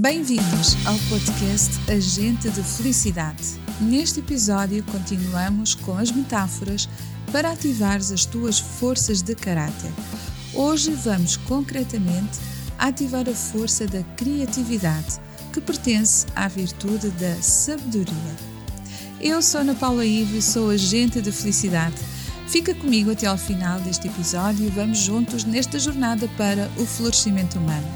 Bem-vindos ao podcast Agente de Felicidade. Neste episódio, continuamos com as metáforas para ativares as tuas forças de caráter. Hoje vamos concretamente ativar a força da criatividade, que pertence à virtude da sabedoria. Eu sou Ana Paula Ivo e sou agente de felicidade. Fica comigo até ao final deste episódio e vamos juntos nesta jornada para o florescimento humano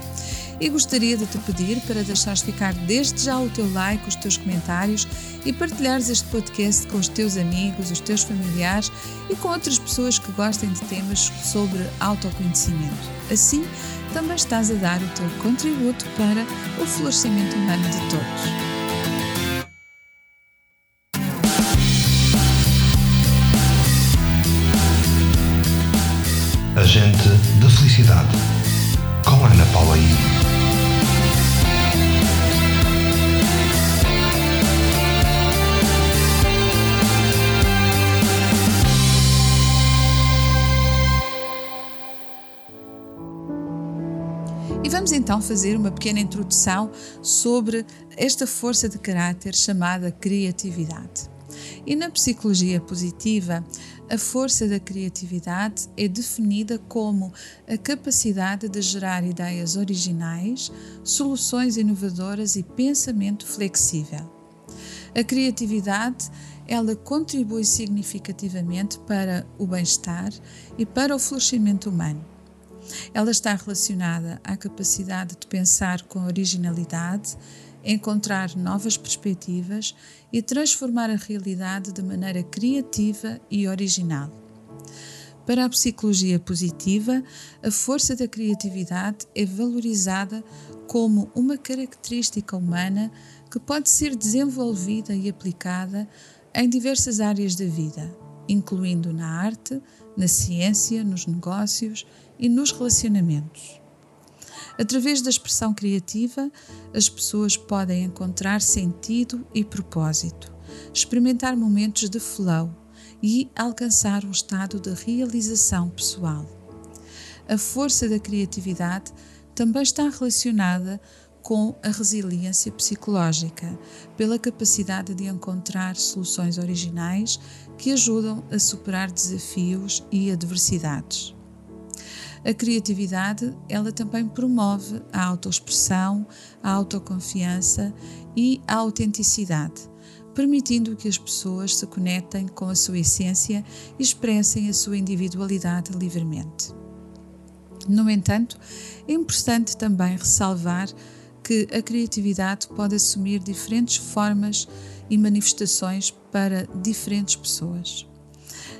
e gostaria de te pedir para deixares ficar desde já o teu like, os teus comentários e partilhares este podcast com os teus amigos, os teus familiares e com outras pessoas que gostem de temas sobre autoconhecimento. Assim, também estás a dar o teu contributo para o florescimento humano de todos. Agente da Felicidade, então fazer uma pequena introdução sobre esta força de caráter chamada criatividade. E na psicologia positiva, a força da criatividade é definida como a capacidade de gerar ideias originais, soluções inovadoras e pensamento flexível. A criatividade ela contribui significativamente para o bem-estar e para o florescimento humano. Ela está relacionada à capacidade de pensar com originalidade, encontrar novas perspectivas e transformar a realidade de maneira criativa e original. Para a psicologia positiva, a força da criatividade é valorizada como uma característica humana que pode ser desenvolvida e aplicada em diversas áreas da vida, incluindo na arte, na ciência, nos negócios e nos relacionamentos. Através da expressão criativa, as pessoas podem encontrar sentido e propósito, experimentar momentos de flow e alcançar um estado de realização pessoal. A força da criatividade também está relacionada com a resiliência psicológica, pela capacidade de encontrar soluções originais que ajudam a superar desafios e adversidades. A criatividade, ela também promove a autoexpressão, a autoconfiança e a autenticidade, permitindo que as pessoas se conectem com a sua essência e expressem a sua individualidade livremente. No entanto, é importante também ressalvar que a criatividade pode assumir diferentes formas e manifestações para diferentes pessoas.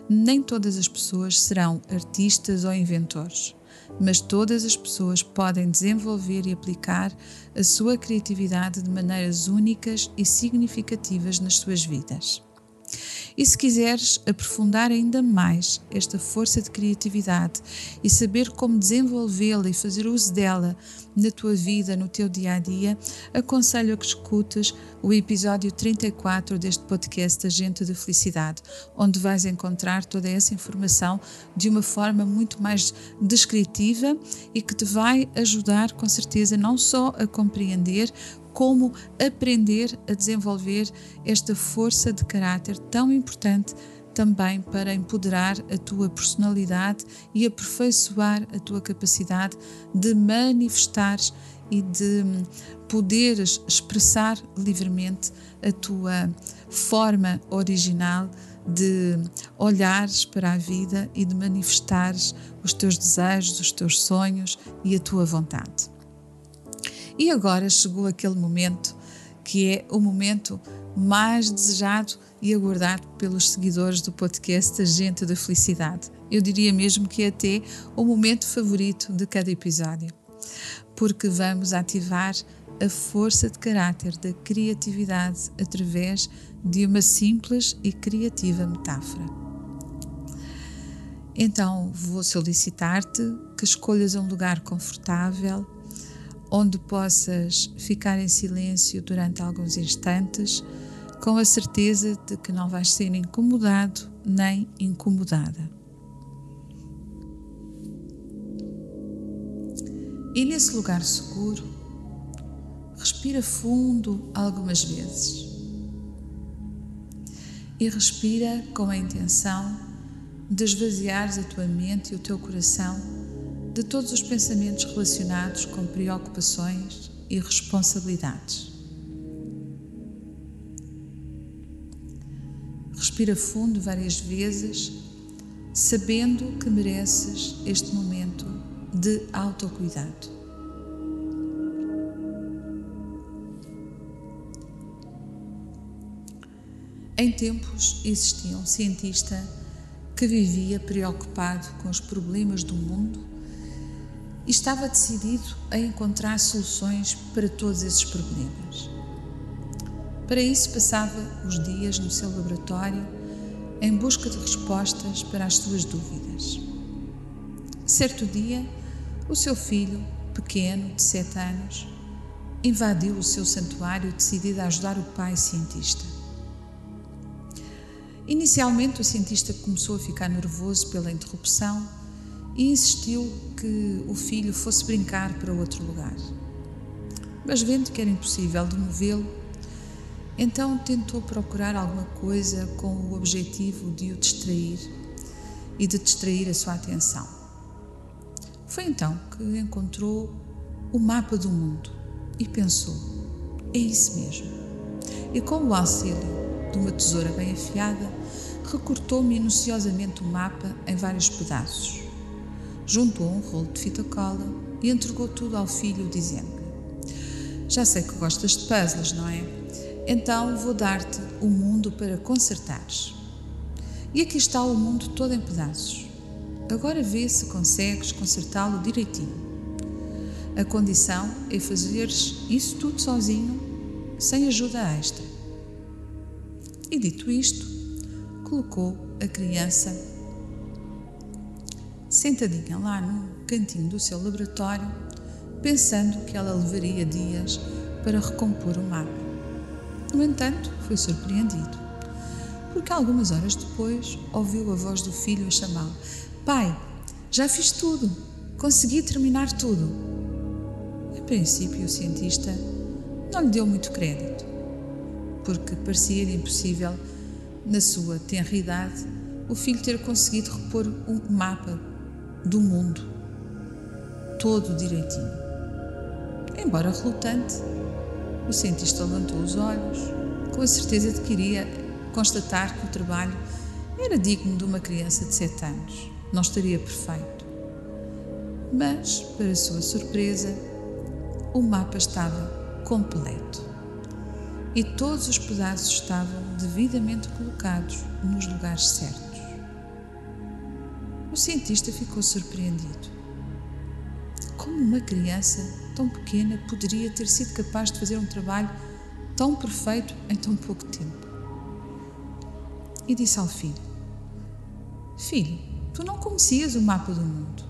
Nem todas as pessoas serão artistas ou inventores, mas todas as pessoas podem desenvolver e aplicar a sua criatividade de maneiras únicas e significativas nas suas vidas. E se quiseres aprofundar ainda mais esta força de criatividade e saber como desenvolvê-la e fazer uso dela na tua vida, no teu dia a dia, aconselho a que escutes o episódio 34 deste podcast Agente de Felicidade, onde vais encontrar toda essa informação de uma forma muito mais descritiva e que te vai ajudar, com certeza, não só a compreender como aprender a desenvolver esta força de caráter tão importante também para empoderar a tua personalidade e aperfeiçoar a tua capacidade de manifestar e de poderes expressar livremente a tua forma original de olhares para a vida e de manifestares os teus desejos, os teus sonhos e a tua vontade. E agora chegou aquele momento que é o momento mais desejado e aguardado pelos seguidores do podcast Agente da Felicidade. Eu diria mesmo que é até o momento favorito de cada episódio, porque vamos ativar a força de caráter da criatividade através de uma simples e criativa metáfora. Então, vou solicitar-te que escolhas um lugar confortável onde possas ficar em silêncio durante alguns instantes, com a certeza de que não vais ser incomodado nem incomodada. E nesse lugar seguro, Respira fundo algumas vezes. E respira com a intenção de esvaziares a tua mente e o teu coração de todos os pensamentos relacionados com preocupações e responsabilidades. Respira fundo várias vezes, sabendo que mereces este momento de autocuidado. Em tempos existia um cientista que vivia preocupado com os problemas do mundo estava decidido a encontrar soluções para todos esses problemas. Para isso, passava os dias no seu laboratório em busca de respostas para as suas dúvidas. Certo dia, o seu filho, pequeno, de sete anos, invadiu o seu santuário decidido a ajudar o pai cientista. Inicialmente, o cientista começou a ficar nervoso pela interrupção e insistiu que o filho fosse brincar para outro lugar. Mas, vendo que era impossível demovê-lo, então tentou procurar alguma coisa com o objetivo de o distrair e de distrair a sua atenção. Foi então que encontrou o mapa do mundo e pensou: é isso mesmo. E com o auxílio de uma tesoura bem afiada, recortou minuciosamente o mapa em vários pedaços. Juntou um rolo de fita cola e entregou tudo ao filho, dizendo-lhe: Já sei que gostas de puzzles, não é? Então vou dar-te o mundo para consertares. E aqui está o mundo todo em pedaços. Agora vê se consegues consertá-lo direitinho. A condição é fazeres isso tudo sozinho, sem ajuda extra. E dito isto, colocou a criança sentadinha lá no cantinho do seu laboratório, pensando que ela levaria dias para recompor o mapa. No entanto, foi surpreendido, porque algumas horas depois ouviu a voz do filho a chamá-lo: Pai, já fiz tudo, consegui terminar tudo. A princípio, o cientista não lhe deu muito crédito porque parecia-lhe impossível, na sua tenridade, o filho ter conseguido repor um mapa do mundo todo direitinho. Embora relutante, o cientista levantou os olhos, com a certeza de que iria constatar que o trabalho era digno de uma criança de sete anos. Não estaria perfeito. Mas, para sua surpresa, o mapa estava completo e todos os pedaços estavam devidamente colocados nos lugares certos. O cientista ficou surpreendido. Como uma criança tão pequena poderia ter sido capaz de fazer um trabalho tão perfeito em tão pouco tempo? E disse ao filho: Filho, tu não conhecias o mapa do mundo.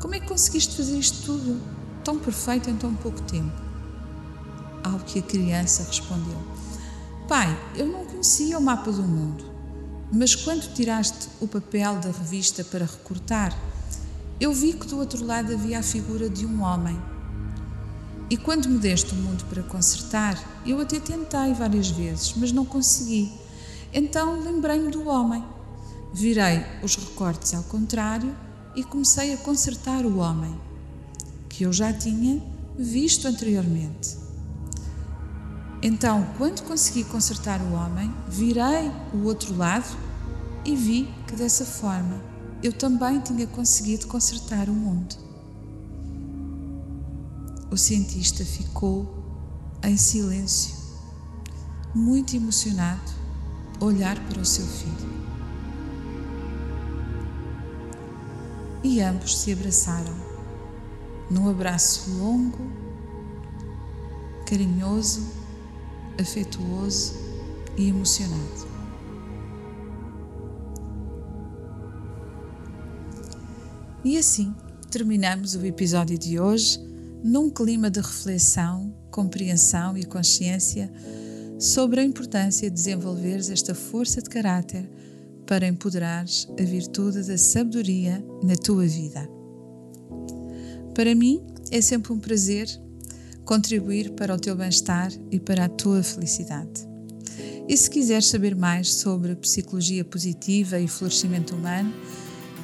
Como é que conseguiste fazer isto tudo tão perfeito em tão pouco tempo? Ao que a criança respondeu: Pai, eu não conhecia o mapa do mundo, mas quando tiraste o papel da revista para recortar, eu vi que do outro lado havia a figura de um homem. E quando me deste o mundo para consertar, eu até tentei várias vezes, mas não consegui. Então lembrei-me do homem. Virei os recortes ao contrário e comecei a consertar o homem, que eu já tinha visto anteriormente. Então, quando consegui consertar o homem, virei o outro lado e vi que dessa forma eu também tinha conseguido consertar o mundo. O cientista ficou em silêncio, muito emocionado, olhar para o seu filho. E ambos se abraçaram num abraço longo, carinhoso afetuoso e emocionado. E assim terminamos o episódio de hoje num clima de reflexão, compreensão e consciência sobre a importância de desenvolveres esta força de caráter para empoderares a virtude da sabedoria na tua vida. Para mim é sempre um prazer contribuir para o teu bem-estar e para a tua felicidade. E se quiseres saber mais sobre psicologia positiva e florescimento humano,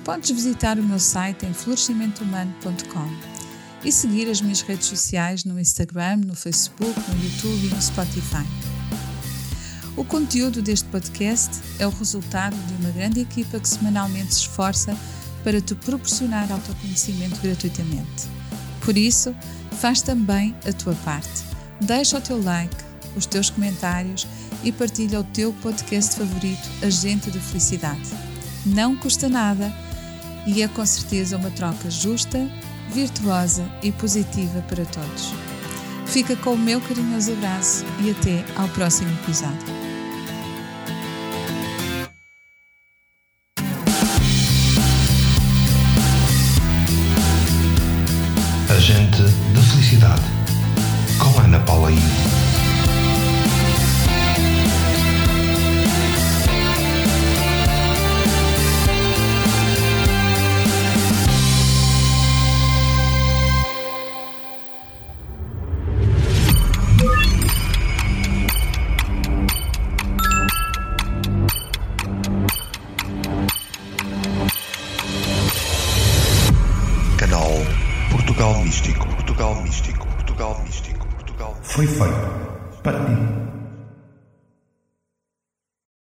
podes visitar o meu site em florescimentohumano.com e seguir as minhas redes sociais no Instagram, no Facebook, no YouTube e no Spotify. O conteúdo deste podcast é o resultado de uma grande equipa que semanalmente se esforça para te proporcionar autoconhecimento gratuitamente. Por isso, faz também a tua parte. Deixa o teu like, os teus comentários e partilha o teu podcast favorito, Agente de Felicidade. Não custa nada e é com certeza uma troca justa, virtuosa e positiva para todos. Fica com o meu carinhoso abraço e até ao próximo episódio. Agente Felicidade, com Ana Paula Ivo. Foi feito para ti.